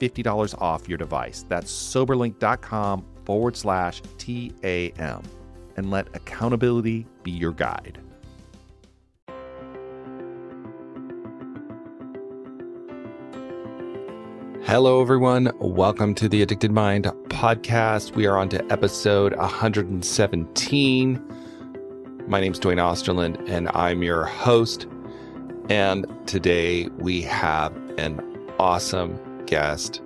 $50 off your device. That's soberlink.com forward slash TAM. And let accountability be your guide. Hello, everyone. Welcome to the Addicted Mind podcast. We are on to episode 117. My name is Duane Osterlind, and I'm your host. And today we have an awesome guest,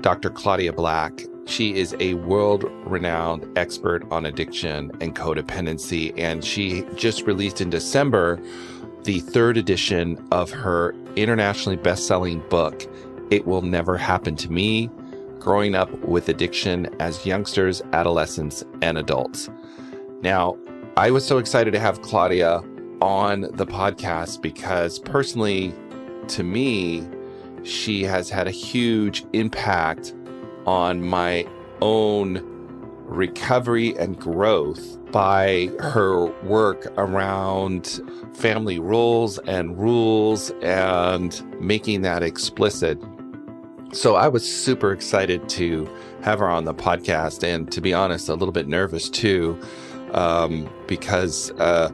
Dr. Claudia Black. She is a world renowned expert on addiction and codependency, and she just released in December the third edition of her internationally best selling book, It Will Never Happen to Me Growing Up with Addiction as Youngsters, Adolescents, and Adults. Now, I was so excited to have Claudia on the podcast because personally, to me, she has had a huge impact on my own recovery and growth by her work around family rules and rules and making that explicit. So I was super excited to have her on the podcast and to be honest, a little bit nervous too um, because uh,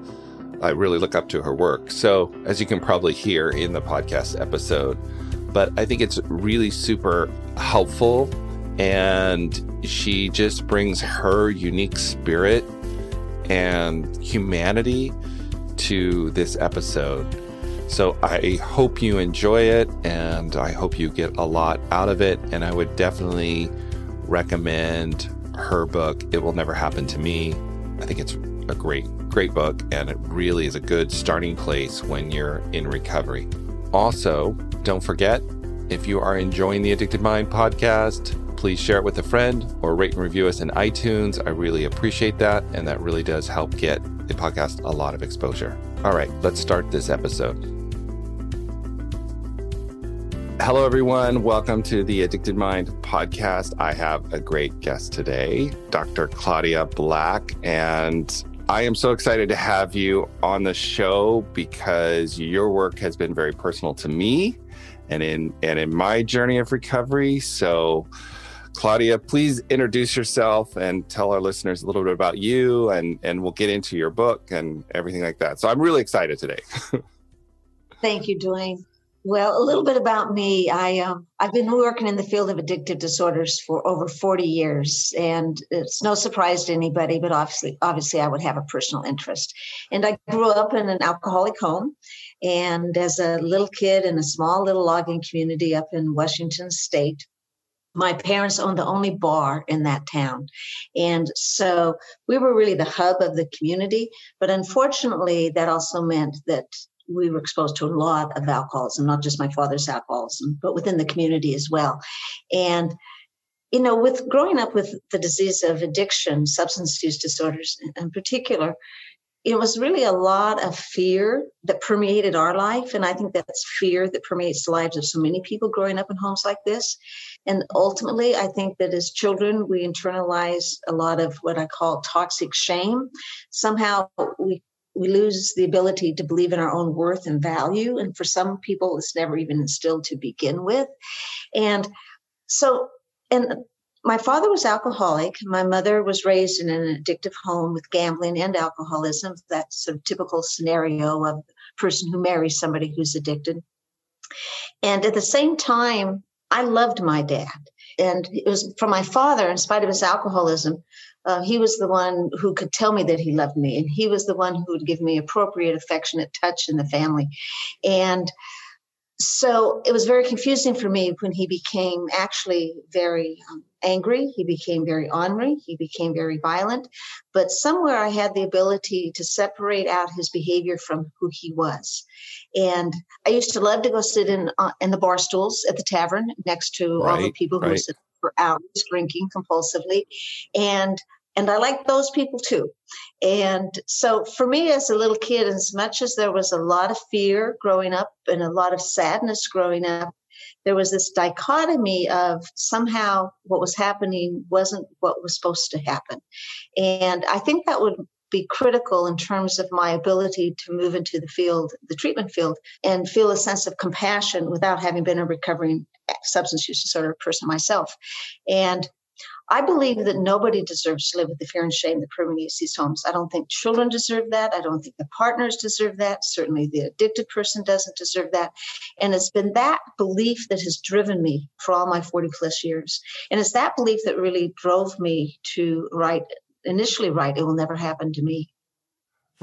I really look up to her work. So, as you can probably hear in the podcast episode, but I think it's really super helpful. And she just brings her unique spirit and humanity to this episode. So I hope you enjoy it and I hope you get a lot out of it. And I would definitely recommend her book, It Will Never Happen to Me. I think it's a great, great book, and it really is a good starting place when you're in recovery. Also, don't forget if you are enjoying the Addicted Mind podcast, please share it with a friend or rate and review us in iTunes. I really appreciate that, and that really does help get the podcast a lot of exposure. All right, let's start this episode. Hello, everyone. Welcome to the Addicted Mind podcast. I have a great guest today, Dr. Claudia Black. And I am so excited to have you on the show because your work has been very personal to me and in and in my journey of recovery. So Claudia, please introduce yourself and tell our listeners a little bit about you and and we'll get into your book and everything like that. So I'm really excited today. Thank you, Duane. Well, a little bit about me. I um, I've been working in the field of addictive disorders for over 40 years, and it's no surprise to anybody. But obviously, obviously, I would have a personal interest. And I grew up in an alcoholic home, and as a little kid in a small little logging community up in Washington State, my parents owned the only bar in that town. And so we were really the hub of the community. But unfortunately, that also meant that we were exposed to a lot of alcoholism, not just my father's alcoholism, but within the community as well. And you know, with growing up with the disease of addiction, substance use disorders in particular, it was really a lot of fear that permeated our life. And I think that's fear that permeates the lives of so many people growing up in homes like this. And ultimately, I think that as children, we internalize a lot of what I call toxic shame. Somehow we we lose the ability to believe in our own worth and value. And for some people, it's never even instilled to begin with. And so, and my father was alcoholic. My mother was raised in an addictive home with gambling and alcoholism. That's a typical scenario of a person who marries somebody who's addicted. And at the same time, I loved my dad. And it was from my father, in spite of his alcoholism, uh, he was the one who could tell me that he loved me. And he was the one who would give me appropriate, affectionate touch in the family. And so it was very confusing for me when he became actually very um, angry. He became very ornery. He became very violent. But somewhere I had the ability to separate out his behavior from who he was. And I used to love to go sit in uh, in the bar stools at the tavern next to right, all the people who right. sit for hours drinking compulsively. And and I like those people too. And so for me as a little kid, as much as there was a lot of fear growing up and a lot of sadness growing up, there was this dichotomy of somehow what was happening wasn't what was supposed to happen. And I think that would be critical in terms of my ability to move into the field, the treatment field, and feel a sense of compassion without having been a recovering substance use disorder person myself. And I believe that nobody deserves to live with the fear and shame that permeates these homes. I don't think children deserve that. I don't think the partners deserve that. Certainly the addicted person doesn't deserve that. And it's been that belief that has driven me for all my 40 plus years. And it's that belief that really drove me to write, initially write, It Will Never Happen to Me.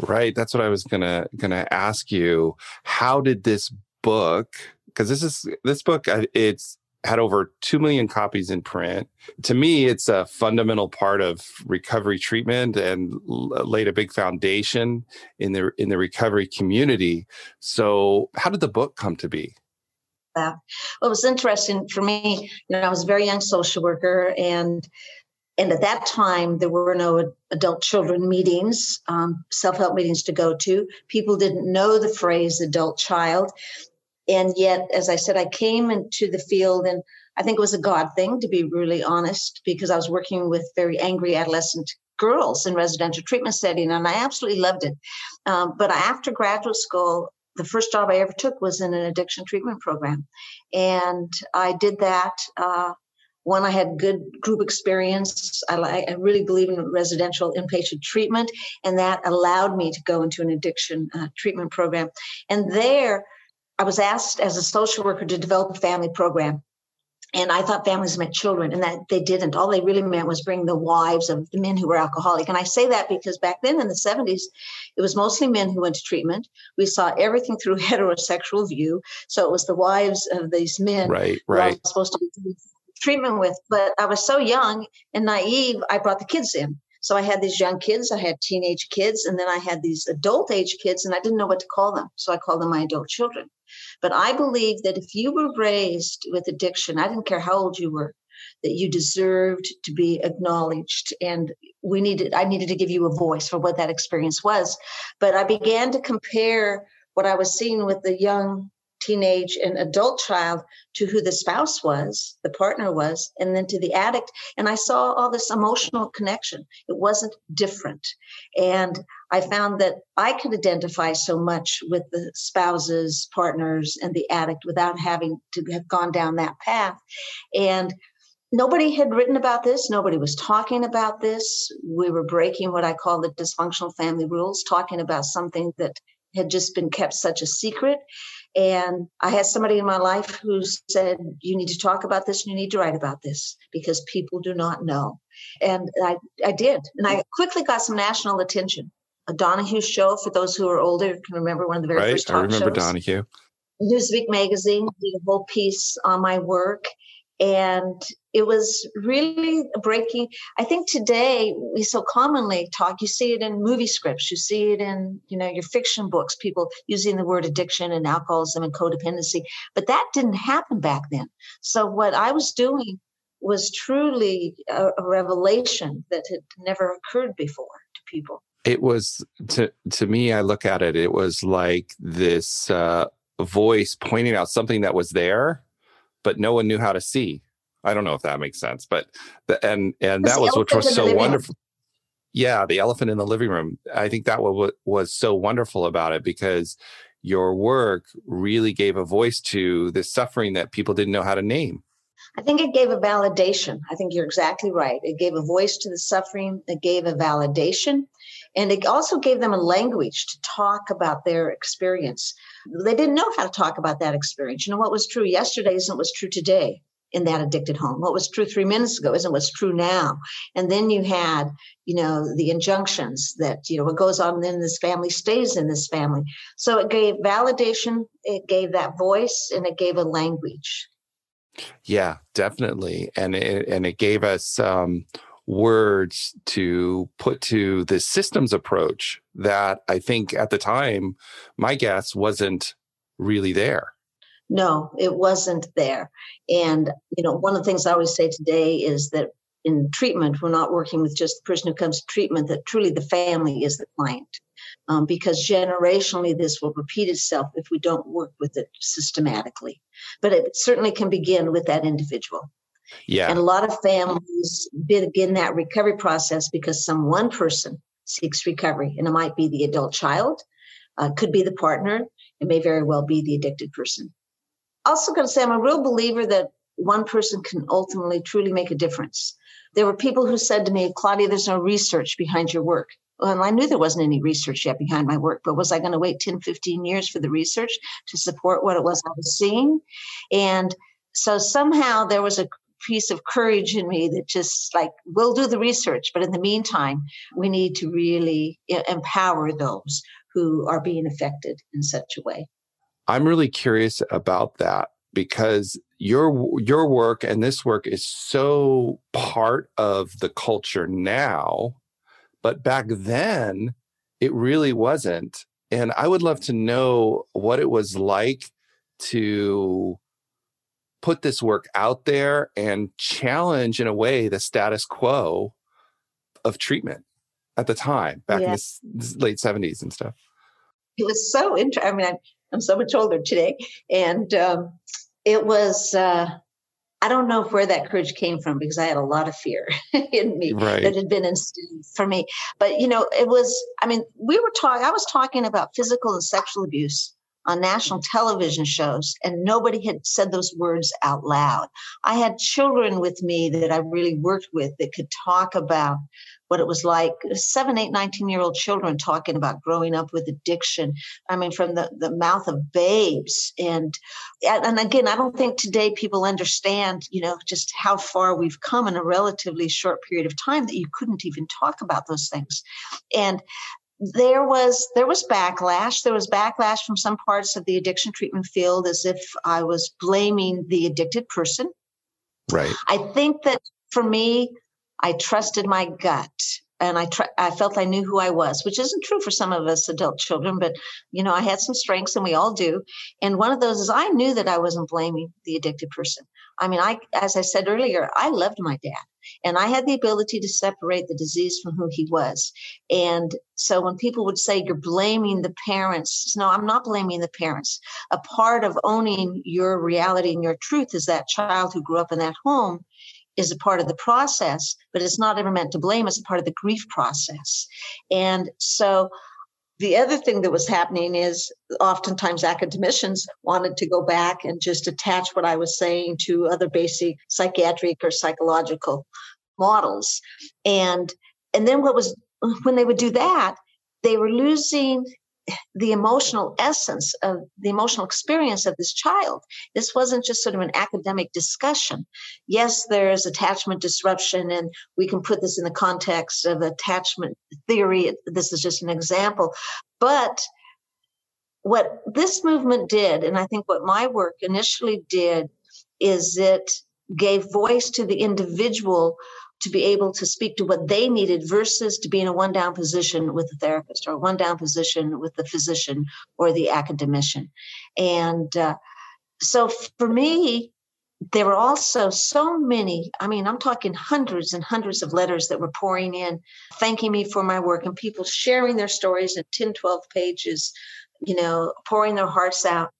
Right. That's what I was gonna gonna ask you. How did this book because this is this book it's had over 2 million copies in print. To me, it's a fundamental part of recovery treatment and laid a big foundation in the in the recovery community. So, how did the book come to be? Yeah. Well, it was interesting for me. You know, I was a very young social worker, and and at that time there were no adult children meetings, um, self help meetings to go to. People didn't know the phrase adult child, and yet, as I said, I came into the field and I think it was a God thing, to be really honest, because I was working with very angry adolescent girls in residential treatment setting, and I absolutely loved it. Um, but after graduate school, the first job I ever took was in an addiction treatment program, and I did that. Uh, one, I had good group experience. I, I, really believe in residential inpatient treatment, and that allowed me to go into an addiction uh, treatment program. And there, I was asked as a social worker to develop a family program. And I thought families meant children, and that they didn't. All they really meant was bring the wives of the men who were alcoholic. And I say that because back then in the 70s, it was mostly men who went to treatment. We saw everything through heterosexual view. So it was the wives of these men right, right. I was supposed to be treatment with. But I was so young and naive, I brought the kids in. So I had these young kids, I had teenage kids, and then I had these adult age kids, and I didn't know what to call them. So I called them my adult children. But I believe that if you were raised with addiction, I didn't care how old you were, that you deserved to be acknowledged. And we needed, I needed to give you a voice for what that experience was. But I began to compare what I was seeing with the young teenage and adult child to who the spouse was, the partner was, and then to the addict. And I saw all this emotional connection. It wasn't different. And I found that I could identify so much with the spouses, partners, and the addict without having to have gone down that path. And nobody had written about this. Nobody was talking about this. We were breaking what I call the dysfunctional family rules, talking about something that had just been kept such a secret. And I had somebody in my life who said, You need to talk about this and you need to write about this because people do not know. And I, I did. And I quickly got some national attention. A Donahue show, for those who are older, can remember one of the very right, first talk I remember shows. Donahue. Newsweek magazine did a whole piece on my work and it was really breaking i think today we so commonly talk you see it in movie scripts you see it in you know your fiction books people using the word addiction and alcoholism and codependency but that didn't happen back then. So what i was doing was truly a, a revelation that had never occurred before to people. It was to to me i look at it it was like this uh, voice pointing out something that was there but no one knew how to see. I don't know if that makes sense, but the, and and that was which was so wonderful. Yeah, the elephant in the living room. I think that was was so wonderful about it because your work really gave a voice to the suffering that people didn't know how to name. I think it gave a validation. I think you're exactly right. It gave a voice to the suffering, it gave a validation, and it also gave them a language to talk about their experience. They didn't know how to talk about that experience. You know, what was true yesterday isn't what's true today in that addicted home. What was true three minutes ago isn't what's true now. And then you had, you know, the injunctions that, you know, what goes on in this family stays in this family. So it gave validation, it gave that voice, and it gave a language. Yeah, definitely. And it, and it gave us um, words to put to the systems approach that I think at the time, my guess wasn't really there. No, it wasn't there. And, you know, one of the things I always say today is that in treatment, we're not working with just the person who comes to treatment, that truly the family is the client. Um, because generationally, this will repeat itself if we don't work with it systematically. But it certainly can begin with that individual. Yeah. And a lot of families begin that recovery process because some one person seeks recovery, and it might be the adult child, uh, could be the partner, it may very well be the addicted person also going to say I'm a real believer that one person can ultimately truly make a difference. There were people who said to me, Claudia, there's no research behind your work. Well, I knew there wasn't any research yet behind my work, but was I going to wait 10, 15 years for the research to support what it was I was seeing? And so somehow there was a piece of courage in me that just like, we'll do the research, but in the meantime, we need to really empower those who are being affected in such a way. I'm really curious about that because your your work and this work is so part of the culture now, but back then it really wasn't. And I would love to know what it was like to put this work out there and challenge in a way the status quo of treatment at the time back yeah. in the late 70s and stuff it was so interesting i mean I'm so much older today. And um, it was, uh, I don't know where that courage came from because I had a lot of fear in me right. that had been instilled for me. But, you know, it was, I mean, we were talking, I was talking about physical and sexual abuse on national television shows, and nobody had said those words out loud. I had children with me that I really worked with that could talk about what it was like seven, eight, 19 year old children talking about growing up with addiction. I mean, from the, the mouth of babes. And, and again, I don't think today people understand, you know, just how far we've come in a relatively short period of time that you couldn't even talk about those things. And there was there was backlash there was backlash from some parts of the addiction treatment field as if i was blaming the addicted person right i think that for me I trusted my gut and I tr- I felt I knew who I was, which isn't true for some of us adult children, but you know, I had some strengths and we all do. And one of those is I knew that I wasn't blaming the addicted person. I mean, I as I said earlier, I loved my dad and I had the ability to separate the disease from who he was. And so when people would say you're blaming the parents, no, I'm not blaming the parents. A part of owning your reality and your truth is that child who grew up in that home is a part of the process, but it's not ever meant to blame It's a part of the grief process. And so the other thing that was happening is oftentimes academicians wanted to go back and just attach what I was saying to other basic psychiatric or psychological models. And and then what was when they would do that, they were losing the emotional essence of the emotional experience of this child. This wasn't just sort of an academic discussion. Yes, there's attachment disruption, and we can put this in the context of attachment theory. This is just an example. But what this movement did, and I think what my work initially did, is it gave voice to the individual to be able to speak to what they needed versus to be in a one down position with the therapist or one down position with the physician or the academician. And uh, so for me, there were also so many, I mean, I'm talking hundreds and hundreds of letters that were pouring in, thanking me for my work and people sharing their stories in 10, 12 pages, you know, pouring their hearts out.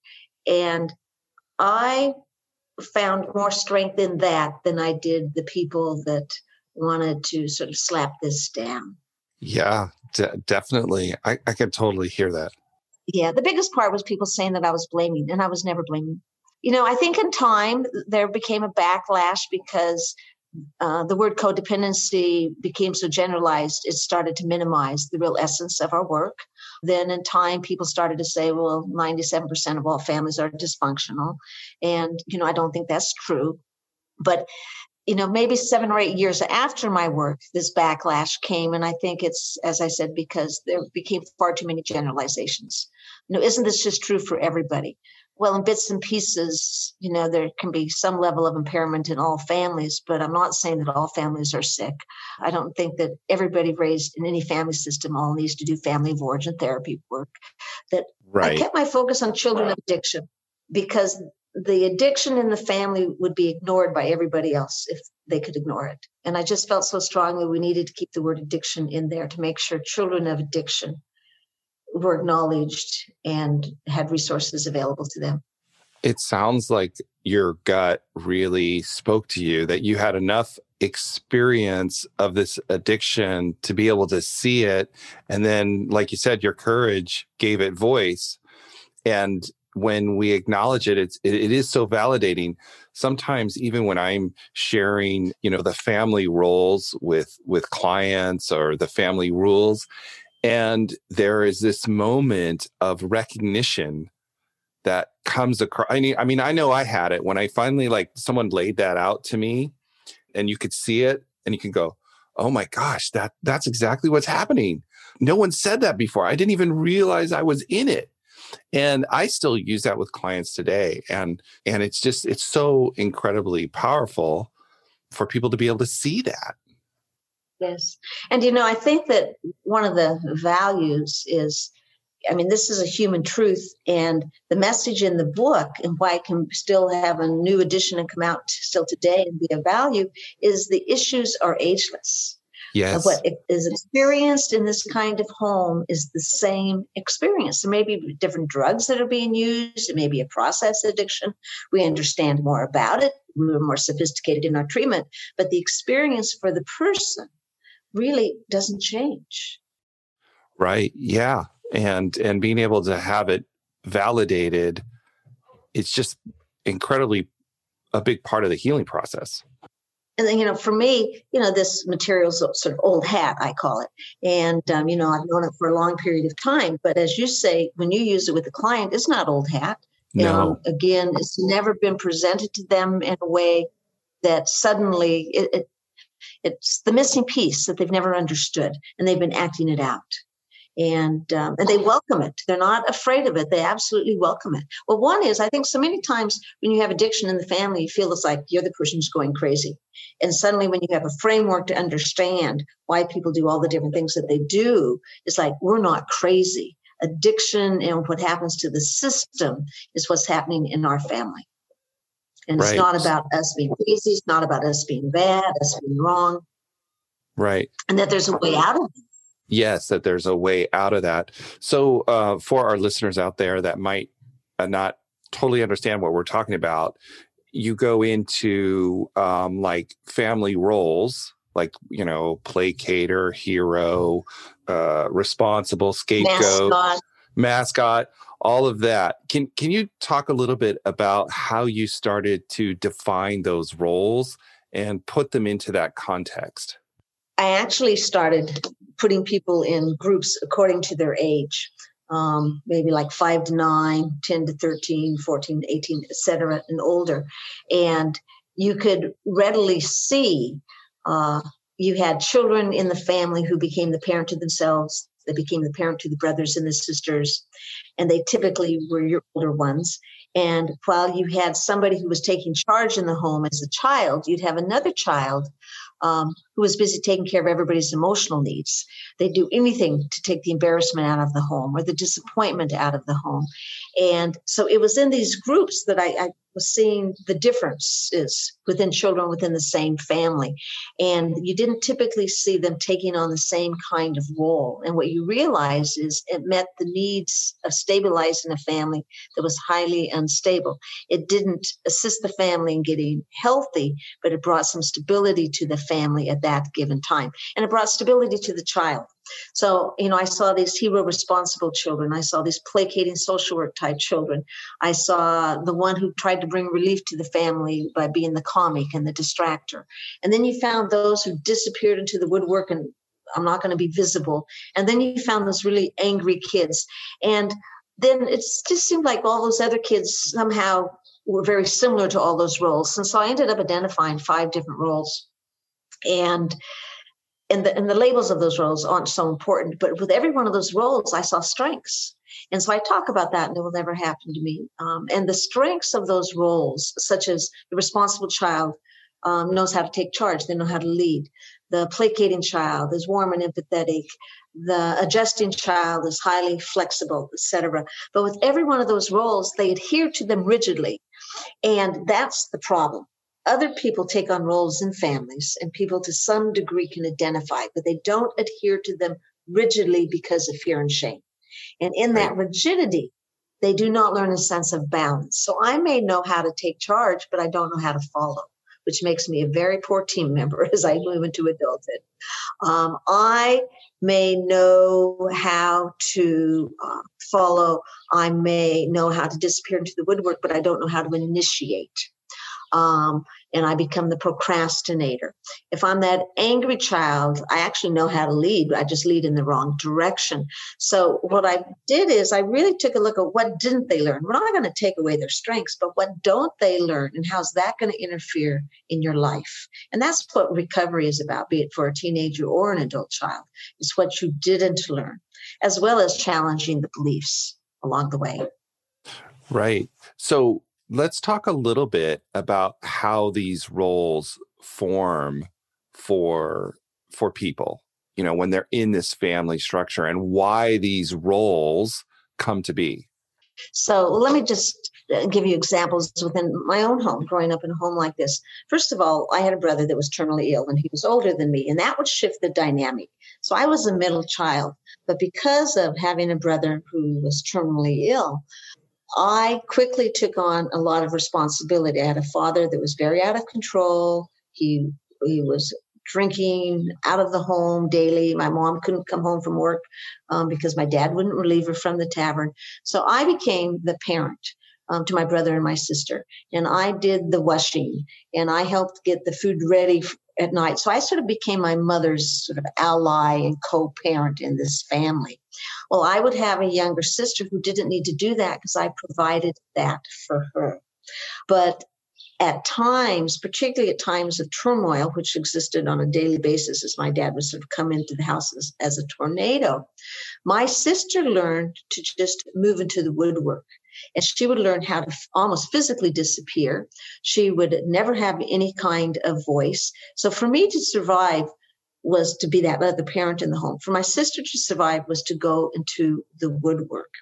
And I found more strength in that than I did the people that wanted to sort of slap this down. Yeah, de- definitely. I, I can totally hear that. Yeah, the biggest part was people saying that I was blaming, and I was never blaming. You know, I think in time there became a backlash because uh, the word codependency became so generalized, it started to minimize the real essence of our work. Then, in time, people started to say, well, 97% of all families are dysfunctional. And, you know, I don't think that's true. But, you know, maybe seven or eight years after my work, this backlash came. And I think it's, as I said, because there became far too many generalizations. You know, isn't this just true for everybody? well, in bits and pieces, you know, there can be some level of impairment in all families, but I'm not saying that all families are sick. I don't think that everybody raised in any family system all needs to do family of origin therapy work. That right. I kept my focus on children of addiction because the addiction in the family would be ignored by everybody else if they could ignore it. And I just felt so strongly we needed to keep the word addiction in there to make sure children of addiction were acknowledged and had resources available to them. It sounds like your gut really spoke to you that you had enough experience of this addiction to be able to see it. And then, like you said, your courage gave it voice. And when we acknowledge it, it's, it, it is so validating. Sometimes even when I'm sharing, you know, the family roles with, with clients or the family rules, and there is this moment of recognition that comes across. I mean, I mean, I know I had it when I finally like someone laid that out to me and you could see it and you can go, oh my gosh, that that's exactly what's happening. No one said that before. I didn't even realize I was in it. And I still use that with clients today. And and it's just it's so incredibly powerful for people to be able to see that. Yes. And, you know, I think that one of the values is I mean, this is a human truth. And the message in the book and why it can still have a new edition and come out still today and be of value is the issues are ageless. Yes. What is experienced in this kind of home is the same experience. There may be different drugs that are being used. It may be a process addiction. We understand more about it. We're more sophisticated in our treatment. But the experience for the person really doesn't change. Right. Yeah. And and being able to have it validated, it's just incredibly a big part of the healing process. And then, you know, for me, you know, this material's sort of old hat, I call it. And, um, you know, I've known it for a long period of time. But as you say, when you use it with a client, it's not old hat. No. You know, again, it's never been presented to them in a way that suddenly it, it, it's the missing piece that they've never understood, and they've been acting it out. And um, and they welcome it. They're not afraid of it. They absolutely welcome it. Well, one is I think so many times when you have addiction in the family, you feel it's like you're the person who's going crazy. And suddenly, when you have a framework to understand why people do all the different things that they do, it's like we're not crazy. Addiction and what happens to the system is what's happening in our family. And right. it's not about us being crazy. It's not about us being bad, us being wrong. Right. And that there's a way out of it. Yes, that there's a way out of that. So, uh, for our listeners out there that might uh, not totally understand what we're talking about, you go into um, like family roles, like you know, placater, hero, uh, responsible, scapegoat, mascot. mascot all of that. Can can you talk a little bit about how you started to define those roles and put them into that context? I actually started putting people in groups according to their age. Um, maybe like five to nine, 10 to 13, 14, to 18, et cetera, and older. And you could readily see uh, you had children in the family who became the parent to themselves they became the parent to the brothers and the sisters, and they typically were your older ones. And while you had somebody who was taking charge in the home as a child, you'd have another child um, who was busy taking care of everybody's emotional needs. They'd do anything to take the embarrassment out of the home or the disappointment out of the home. And so it was in these groups that I, I was seeing the differences within children within the same family. And you didn't typically see them taking on the same kind of role. And what you realize is it met the needs of stabilizing a family that was highly unstable. It didn't assist the family in getting healthy, but it brought some stability to the family at that given time. And it brought stability to the child. So, you know, I saw these hero responsible children. I saw these placating social work type children. I saw the one who tried to bring relief to the family by being the comic and the distractor. And then you found those who disappeared into the woodwork and I'm not going to be visible. And then you found those really angry kids. And then it just seemed like all those other kids somehow were very similar to all those roles. And so I ended up identifying five different roles. And and the, and the labels of those roles aren't so important, but with every one of those roles, I saw strengths. And so I talk about that, and it will never happen to me. Um, and the strengths of those roles, such as the responsible child um, knows how to take charge, they know how to lead. The placating child is warm and empathetic. The adjusting child is highly flexible, etc. But with every one of those roles, they adhere to them rigidly. And that's the problem other people take on roles in families and people to some degree can identify, but they don't adhere to them rigidly because of fear and shame. And in that rigidity, they do not learn a sense of balance. So I may know how to take charge, but I don't know how to follow, which makes me a very poor team member as I move into adulthood. Um, I may know how to uh, follow. I may know how to disappear into the woodwork, but I don't know how to initiate um, and I become the procrastinator. If I'm that angry child, I actually know how to lead. I just lead in the wrong direction. So what I did is I really took a look at what didn't they learn. We're not going to take away their strengths, but what don't they learn, and how's that going to interfere in your life? And that's what recovery is about, be it for a teenager or an adult child. It's what you didn't learn, as well as challenging the beliefs along the way. Right. So let's talk a little bit about how these roles form for for people you know when they're in this family structure and why these roles come to be. So let me just uh, give you examples within my own home growing up in a home like this. First of all i had a brother that was terminally ill and he was older than me and that would shift the dynamic. So i was a middle child but because of having a brother who was terminally ill I quickly took on a lot of responsibility. I had a father that was very out of control. He he was drinking out of the home daily. My mom couldn't come home from work um, because my dad wouldn't relieve her from the tavern. So I became the parent um, to my brother and my sister, and I did the washing and I helped get the food ready at night. So I sort of became my mother's sort of ally and co parent in this family. Well, I would have a younger sister who didn't need to do that because I provided that for her. But at times, particularly at times of turmoil, which existed on a daily basis as my dad would sort of come into the house as, as a tornado, my sister learned to just move into the woodwork and she would learn how to almost physically disappear. She would never have any kind of voice. So for me to survive, was to be that other parent in the home. For my sister to survive was to go into the woodwork.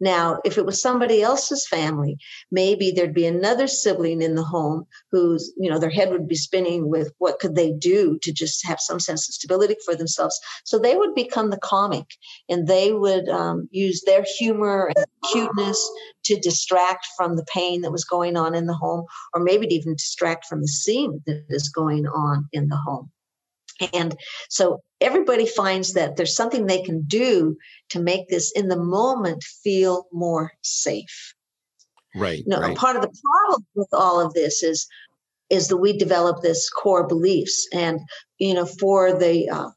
Now, if it was somebody else's family, maybe there'd be another sibling in the home who's, you know, their head would be spinning with what could they do to just have some sense of stability for themselves. So they would become the comic and they would um, use their humor and cuteness to distract from the pain that was going on in the home, or maybe even distract from the scene that is going on in the home. And so everybody finds that there's something they can do to make this in the moment feel more safe. Right. No, right. part of the problem with all of this is is that we develop this core beliefs, and you know, for the uh,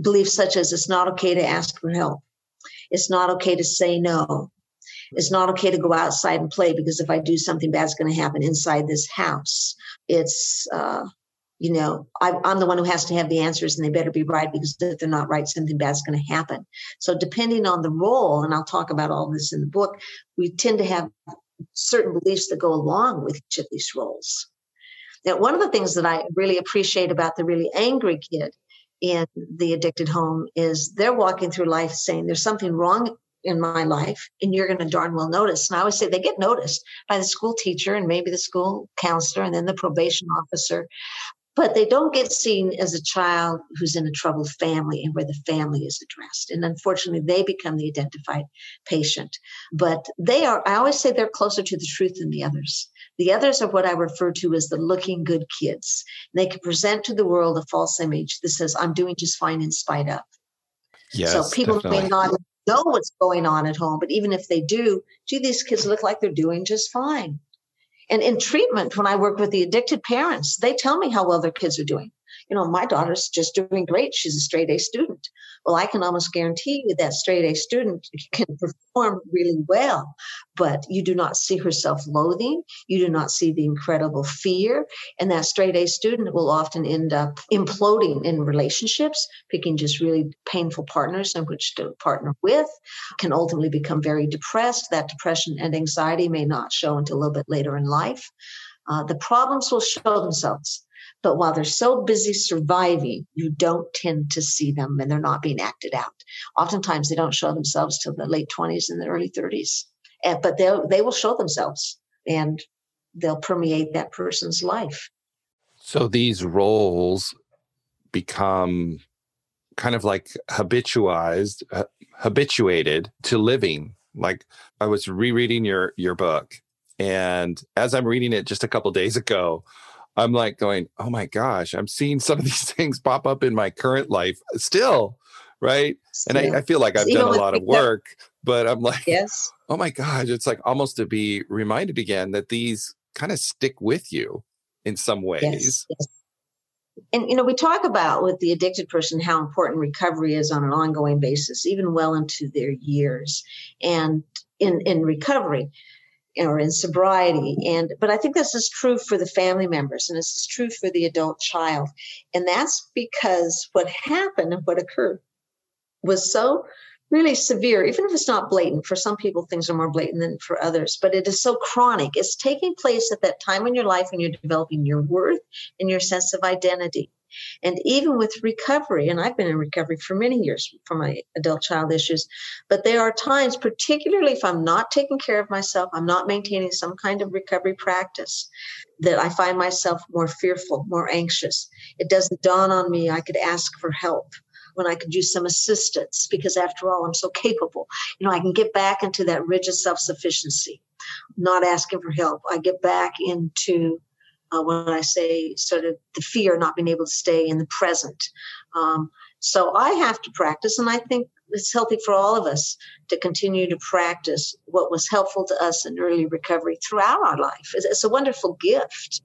beliefs such as it's not okay to ask for help, it's not okay to say no, it's not okay to go outside and play because if I do something bad's going to happen inside this house. It's uh, you know, I, am the one who has to have the answers and they better be right because if they're not right, something bad's going to happen. So, depending on the role, and I'll talk about all this in the book, we tend to have certain beliefs that go along with each of these roles. Now, one of the things that I really appreciate about the really angry kid in the addicted home is they're walking through life saying there's something wrong in my life and you're going to darn well notice and i always say they get noticed by the school teacher and maybe the school counselor and then the probation officer but they don't get seen as a child who's in a troubled family and where the family is addressed. And unfortunately, they become the identified patient. But they are, I always say they're closer to the truth than the others. The others are what I refer to as the looking good kids. They can present to the world a false image that says, I'm doing just fine in spite of. Yes, so people definitely. may not know what's going on at home, but even if they do, gee, these kids look like they're doing just fine. And in treatment, when I work with the addicted parents, they tell me how well their kids are doing. You know, my daughter's just doing great. She's a straight A student. Well, I can almost guarantee you that straight A student can perform really well, but you do not see her self loathing. You do not see the incredible fear. And that straight A student will often end up imploding in relationships, picking just really painful partners in which to partner with, can ultimately become very depressed. That depression and anxiety may not show until a little bit later in life. Uh, the problems will show themselves. But while they're so busy surviving, you don't tend to see them and they're not being acted out. Oftentimes, they don't show themselves till the late 20s and the early 30s. And, but they they will show themselves and they'll permeate that person's life. So these roles become kind of like habituized, uh, habituated to living. Like I was rereading your your book, and as I'm reading it just a couple days ago, I'm like going, "Oh my gosh, I'm seeing some of these things pop up in my current life still." Right. And I, I feel like I've Even done a lot of work, but I'm like, Yes. oh my gosh, it's like almost to be reminded again that these kind of stick with you in some ways. Yes, yes. And you know, we talk about with the addicted person how important recovery is on an ongoing basis, even well into their years. And in in recovery or in sobriety. And but I think this is true for the family members and this is true for the adult child. And that's because what happened and what occurred was so really severe, even if it's not blatant. For some people, things are more blatant than for others, but it is so chronic. It's taking place at that time in your life when you're developing your worth and your sense of identity. And even with recovery, and I've been in recovery for many years from my adult child issues, but there are times, particularly if I'm not taking care of myself, I'm not maintaining some kind of recovery practice, that I find myself more fearful, more anxious. It doesn't dawn on me I could ask for help when I could use some assistance because after all, I'm so capable. You know, I can get back into that rigid self-sufficiency, not asking for help. I get back into uh, when I say sort of the fear not being able to stay in the present. Um, so I have to practice, and I think it's healthy for all of us to continue to practice what was helpful to us in early recovery throughout our life. It's, it's a wonderful gift.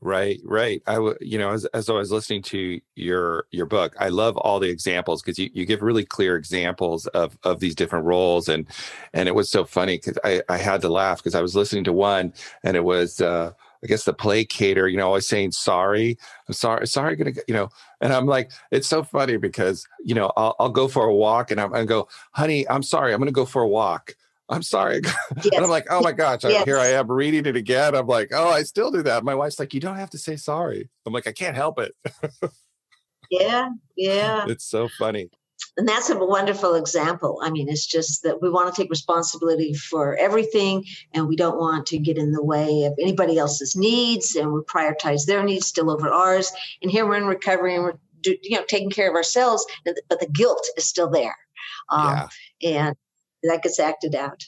Right, right. I you know, as, as I was listening to your your book, I love all the examples because you, you give really clear examples of of these different roles and and it was so funny because I, I had to laugh because I was listening to one and it was uh I guess the placater, you know, always saying sorry, I'm sorry, sorry, gonna you know, and I'm like, it's so funny because you know, I'll I'll go for a walk and I'm gonna go, honey, I'm sorry, I'm gonna go for a walk. I'm sorry. Yes. And I'm like, oh my gosh, Yes. here I am reading it again. I'm like, oh, I still do that. My wife's like, you don't have to say sorry. I'm like, I can't help it. Yeah, yeah. It's so funny. And that's a wonderful example. I mean, it's just that we want to take responsibility for everything and we don't want to get in the way of anybody else's needs and we prioritize their needs still over ours. And here we're in recovery and we're do, you know taking care of ourselves, but the guilt is still there. Um, yeah. and that gets acted out.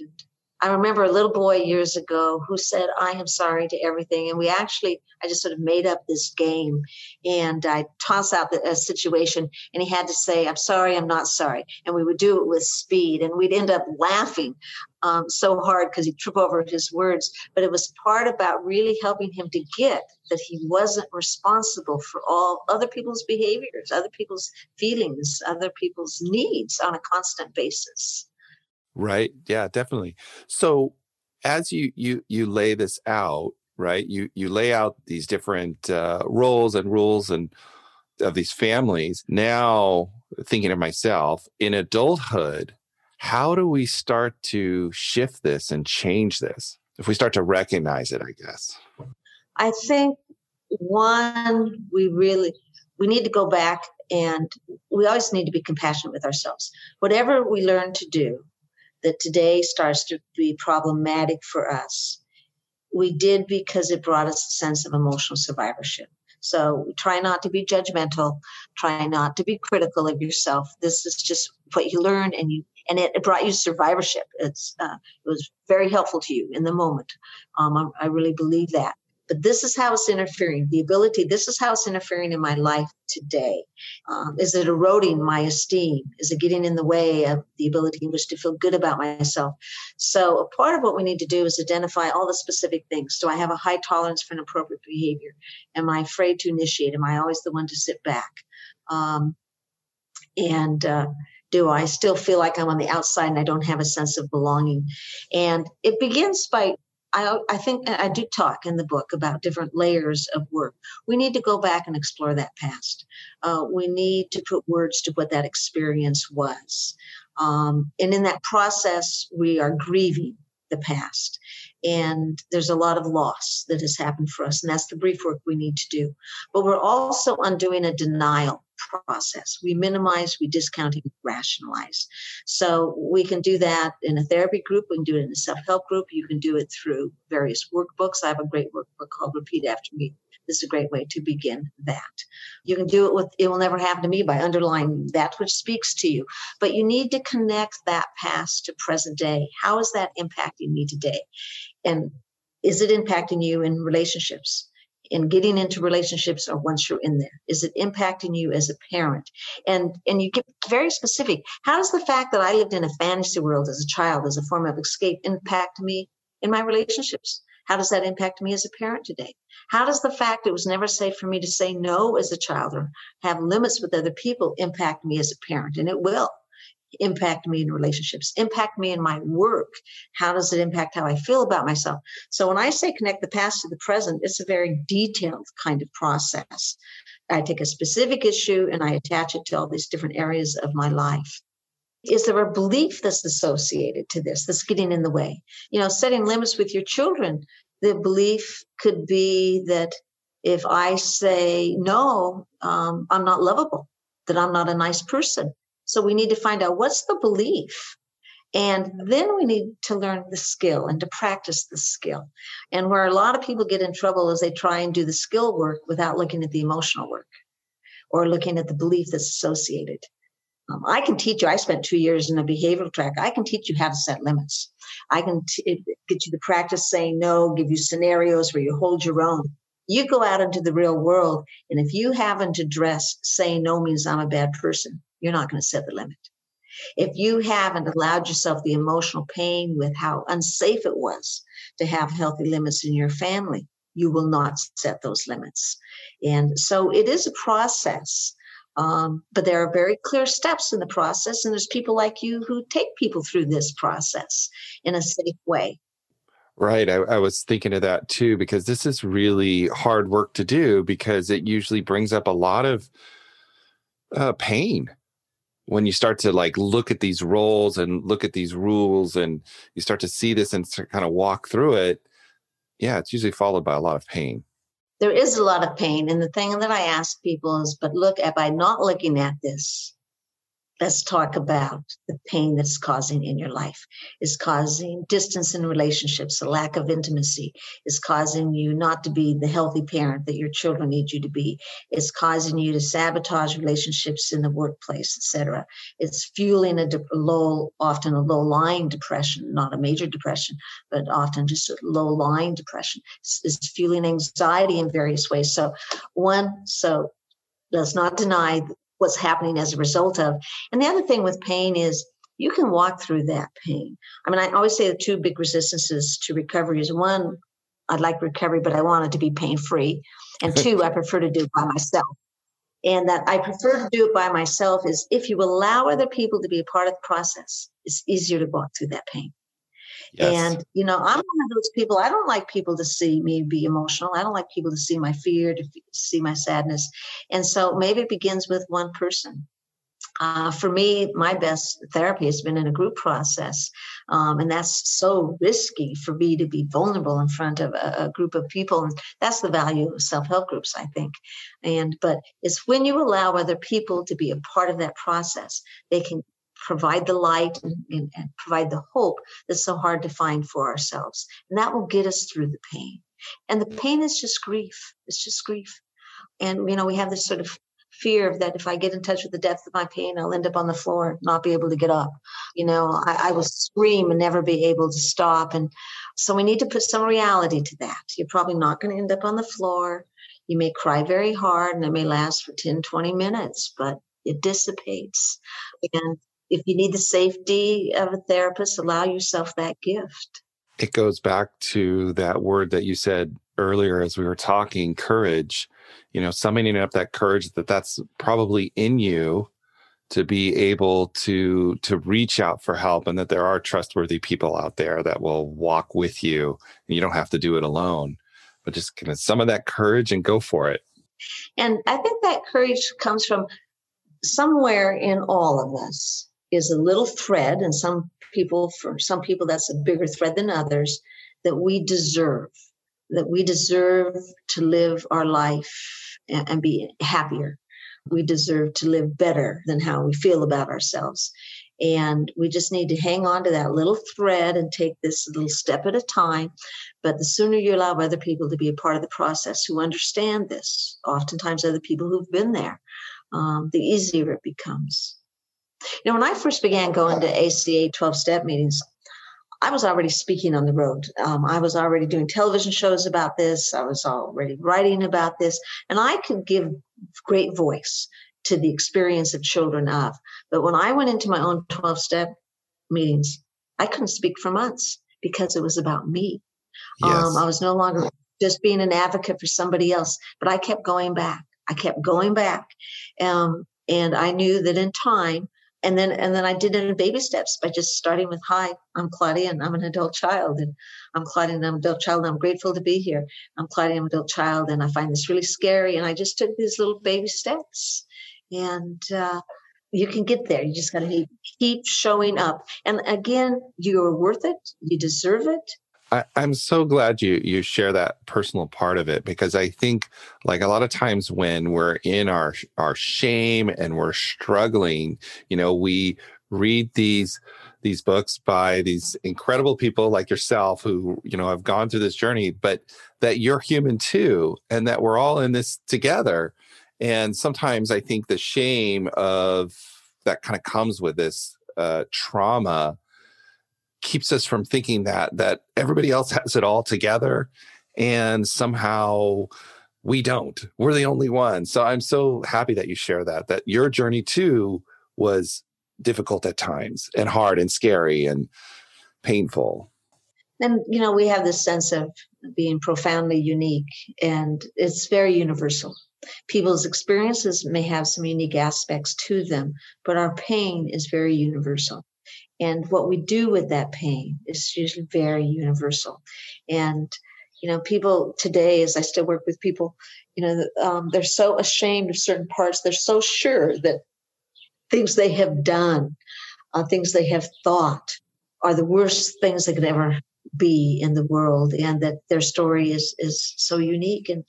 I remember a little boy years ago who said, I am sorry to everything. And we actually, I just sort of made up this game and I toss out the, a situation and he had to say, I'm sorry, I'm not sorry. And we would do it with speed and we'd end up laughing um, so hard because he'd trip over his words. But it was part about really helping him to get that he wasn't responsible for all other people's behaviors, other people's feelings, other people's needs on a constant basis. Right. Yeah, definitely. So as you you you lay this out, right? You you lay out these different uh, roles and rules and of these families. Now thinking of myself in adulthood, how do we start to shift this and change this? If we start to recognize it, I guess. I think one, we really we need to go back and we always need to be compassionate with ourselves. Whatever we learn to do that today starts to be problematic for us, we did because it brought us a sense of emotional survivorship. So try not to be judgmental. Try not to be critical of yourself. This is just what you learn, and you and it, it brought you survivorship. It's uh, it was very helpful to you in the moment. Um, I, I really believe that. But this is how it's interfering. The ability, this is how it's interfering in my life today. Um, is it eroding my esteem? Is it getting in the way of the ability in which to feel good about myself? So, a part of what we need to do is identify all the specific things. Do I have a high tolerance for inappropriate behavior? Am I afraid to initiate? Am I always the one to sit back? Um, and uh, do I still feel like I'm on the outside and I don't have a sense of belonging? And it begins by I, I think I do talk in the book about different layers of work. We need to go back and explore that past. Uh, we need to put words to what that experience was. Um, and in that process, we are grieving the past. And there's a lot of loss that has happened for us. And that's the grief work we need to do. But we're also undoing a denial process. We minimize, we discount, and rationalize. So we can do that in a therapy group. We can do it in a self-help group. You can do it through various workbooks. I have a great workbook called Repeat After Me. This is a great way to begin that. You can do it with It Will Never Happen to Me by underlining that which speaks to you. But you need to connect that past to present day. How is that impacting me today? And is it impacting you in relationships? In getting into relationships or once you're in there? Is it impacting you as a parent? And and you get very specific. How does the fact that I lived in a fantasy world as a child as a form of escape impact me in my relationships? How does that impact me as a parent today? How does the fact it was never safe for me to say no as a child or have limits with other people impact me as a parent? And it will impact me in relationships, impact me in my work? How does it impact how I feel about myself? So when I say connect the past to the present, it's a very detailed kind of process. I take a specific issue and I attach it to all these different areas of my life. Is there a belief that's associated to this that's getting in the way? You know, setting limits with your children, the belief could be that if I say no, um, I'm not lovable, that I'm not a nice person, so we need to find out what's the belief. And then we need to learn the skill and to practice the skill. And where a lot of people get in trouble is they try and do the skill work without looking at the emotional work or looking at the belief that's associated. Um, I can teach you, I spent two years in a behavioral track. I can teach you how to set limits. I can t- get you to practice saying no, give you scenarios where you hold your own. You go out into the real world, and if you haven't addressed saying no means I'm a bad person, you're not going to set the limit. If you haven't allowed yourself the emotional pain with how unsafe it was to have healthy limits in your family, you will not set those limits. And so it is a process. Um, but there are very clear steps in the process, and there's people like you who take people through this process in a safe way. Right. I, I, was thinking of that too, because this is really hard work to do because it usually brings up a lot of uh, pain when you start to like look at these roles and look at these rules and you start to see this and kind of walk through it yeah it's usually followed by a lot of pain. There is a lot of pain and the thing that i ask people is but look by not looking at this let's talk about the pain that's causing in your life. Is causing distance in relationships a lack of intimacy. Is causing you not to be the healthy parent that your children need you to be. It's causing you to sabotage relationships in the workplace etc it's fueling a de- low often a low lying depression not a major depression but often just a low lying depression is fueling anxiety in various ways. So one so let's not deny what's happening as a result of. And the other thing with pain is you can walk through that pain. I mean, I always say the two big resistances to recovery is one, I'd like recovery, but I want it to be pain free. And two, I prefer to do it by myself. And that I prefer to do it by myself is if you allow other people to be a part of the process, it's easier to walk through that pain. Yes. And, you know, I'm one of those people, I don't like people to see me be emotional. I don't like people to see my fear, to see my sadness. And so maybe it begins with one person. Uh, for me, my best therapy has been in a group process. Um, and that's so risky for me to be vulnerable in front of a, a group of people. And that's the value of self help groups, I think. And, but it's when you allow other people to be a part of that process, they can provide the light and, and, and, provide the hope that's so hard to find for ourselves. And that will get us through the pain. And the pain is just grief. It's just grief. And, you know, we have this sort of fear of that if I get in touch with the depth of my pain, I'll end up on the floor, not be able to get up. You know, I, I will scream and never be able to stop. And so we need to put some reality to that. You're probably not going to end up on the floor. You may cry very hard and it may last for 10, 20 minutes, but it dissipates. And if you need the safety of a therapist, allow yourself that gift. It goes back to that word that you said earlier as we were talking courage. You know summoning up that courage that that's probably in you to be able to to reach out for help and that there are trustworthy people out there that will walk with you and you don't have to do it alone. But just kind of some of that courage and go for it. And i think that courage comes from somewhere in all of us is a little thread and some people for some people that's a bigger thread than others that we deserve that we deserve to live our life and, and be happier. We deserve to live better than how we feel about ourselves. And we just need to hang on to that little thread and take this little step at a time. But the sooner you allow other people to be a part of the process who understand this, oftentimes other people who've been there, um, the easier it becomes. You know, when I first began going to ACA 12 step meetings, I was already speaking on the road. Um, I was already doing television shows about this. I was already writing about this, and I could give great voice to the experience of children of. But when I went into my own 12 step meetings, I couldn't speak for months because it was about me. Yes. Um, I was no longer just being an advocate for somebody else, but I kept going back. I kept going back. Um, and I knew that in time, and then and then I did it in baby steps by just starting with hi, I'm Claudia and I'm an adult child and I'm Claudia and I'm an adult child and I'm grateful to be here. I'm Claudia, I'm an adult child and I find this really scary and I just took these little baby steps and uh, you can get there. You just got to keep showing up. And again, you're worth it. You deserve it. I, am so glad you you share that personal part of it because I think like a lot of times when we're in our our shame and we're struggling, you know, we read these these books by these incredible people like yourself who you know have gone through this journey but that you're human too and that we're all in this together. And sometimes i think the shame of that kind of comes with this uh, trauma keeps us from thinking that that everybody else has it all together and somehow we don't. We're the only one. So i'm so happy that you share that that your journey too was difficult at times and hard and scary and painful. And you know we have this sense of being profoundly unique and it's very universal. People's experiences may have some unique aspects to them but our pain is very universal and what we do with that pain is usually very universal. And you know people today as i still work with people you know um, they're so ashamed of certain parts. They're so sure that things they have done uh, things they have thought are the worst things that could ever be in the world and that their story is is so unique. And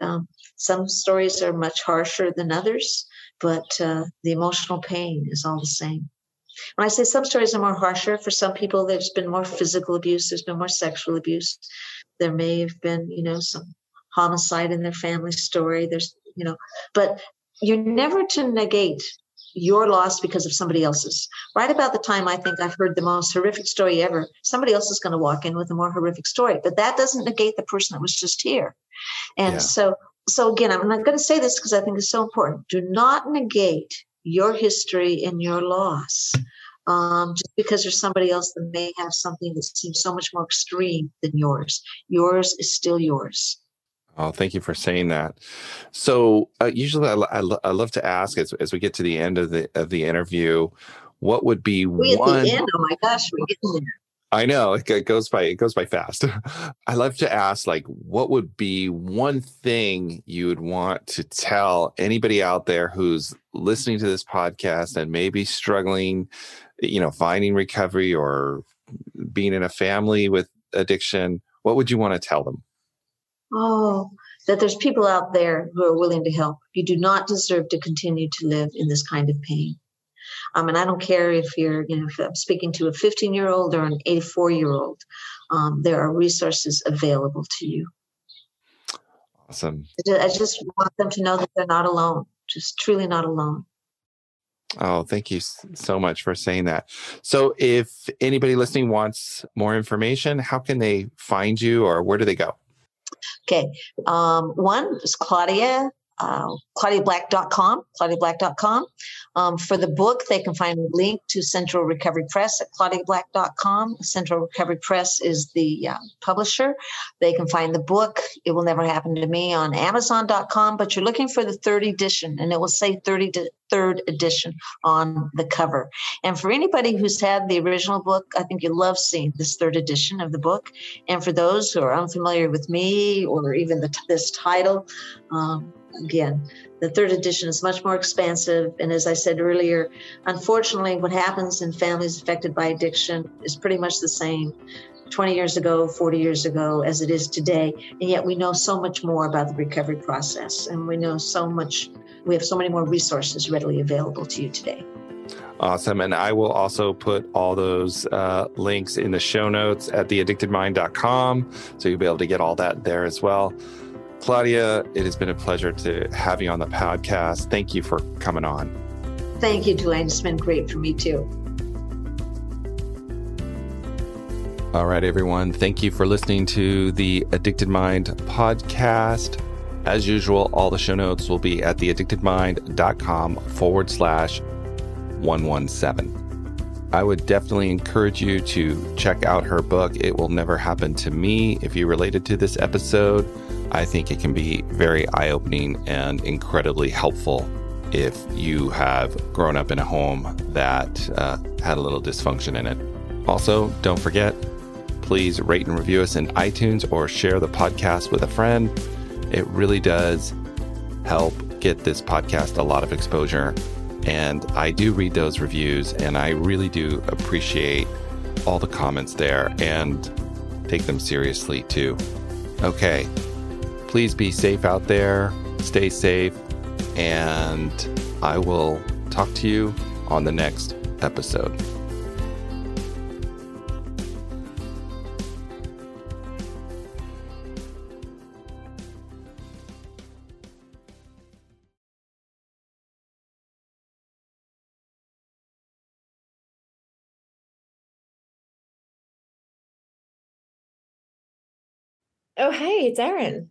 um, some stories are much harsher than others but uh, the emotional pain is all the same when I say some stories are more harsher, for some people, there's been more physical abuse, there's been more sexual abuse. There may have been, you know, some homicide in their family story. There's, you know, but you're never to negate your loss because of somebody else's. Right about the time I think I've heard the most horrific story ever, somebody else is going to walk in with a more horrific story. But that doesn't negate the person that was just here. And yeah. so, so again, I'm not going to say this because I think it's so important. Do not negate your history and your loss. Um, just because there's somebody else that may have something that seems so much more extreme than yours. Yours is still yours. Oh, thank you for saying that. So, uh, usually, I, I, I, love to ask as, as we get to the end of the of the interview, what would be we one? At the end, oh my gosh, we're getting there. I know it goes by it goes by fast. I love to ask like what would be one thing you would want to tell anybody out there who's listening to this podcast and maybe struggling, you know, finding recovery or being in a family with addiction, what would you want to tell them? Oh, that there's people out there who are willing to help. You do not deserve to continue to live in this kind of pain. Um, and I don't care if you're, you know, if I'm speaking to a 15 year old or an 84 year old, um, there are resources available to you. Awesome. I just want them to know that they're not alone, just truly not alone. Oh, thank you so much for saying that. So, if anybody listening wants more information, how can they find you or where do they go? Okay. Um, one is Claudia uh, claudiablack.com, claudiablack.com. Um, for the book, they can find a link to Central Recovery Press at claudiablack.com. Central Recovery Press is the uh, publisher. They can find the book, It Will Never Happen to Me, on amazon.com, but you're looking for the third edition, and it will say 30 to third edition on the cover. And for anybody who's had the original book, I think you love seeing this third edition of the book. And for those who are unfamiliar with me or even the, this title, um, again. The third edition is much more expansive. And as I said earlier, unfortunately, what happens in families affected by addiction is pretty much the same 20 years ago, 40 years ago, as it is today. And yet we know so much more about the recovery process. And we know so much, we have so many more resources readily available to you today. Awesome. And I will also put all those uh, links in the show notes at theaddictedmind.com. So you'll be able to get all that there as well. Claudia, it has been a pleasure to have you on the podcast. Thank you for coming on. Thank you, Duane. It's been great for me too. All right, everyone. Thank you for listening to the Addicted Mind podcast. As usual, all the show notes will be at theaddictedmind.com forward slash 117. I would definitely encourage you to check out her book, It Will Never Happen to Me, if you related to this episode. I think it can be very eye opening and incredibly helpful if you have grown up in a home that uh, had a little dysfunction in it. Also, don't forget, please rate and review us in iTunes or share the podcast with a friend. It really does help get this podcast a lot of exposure. And I do read those reviews and I really do appreciate all the comments there and take them seriously too. Okay, please be safe out there, stay safe, and I will talk to you on the next episode. Oh, hey, it's Erin.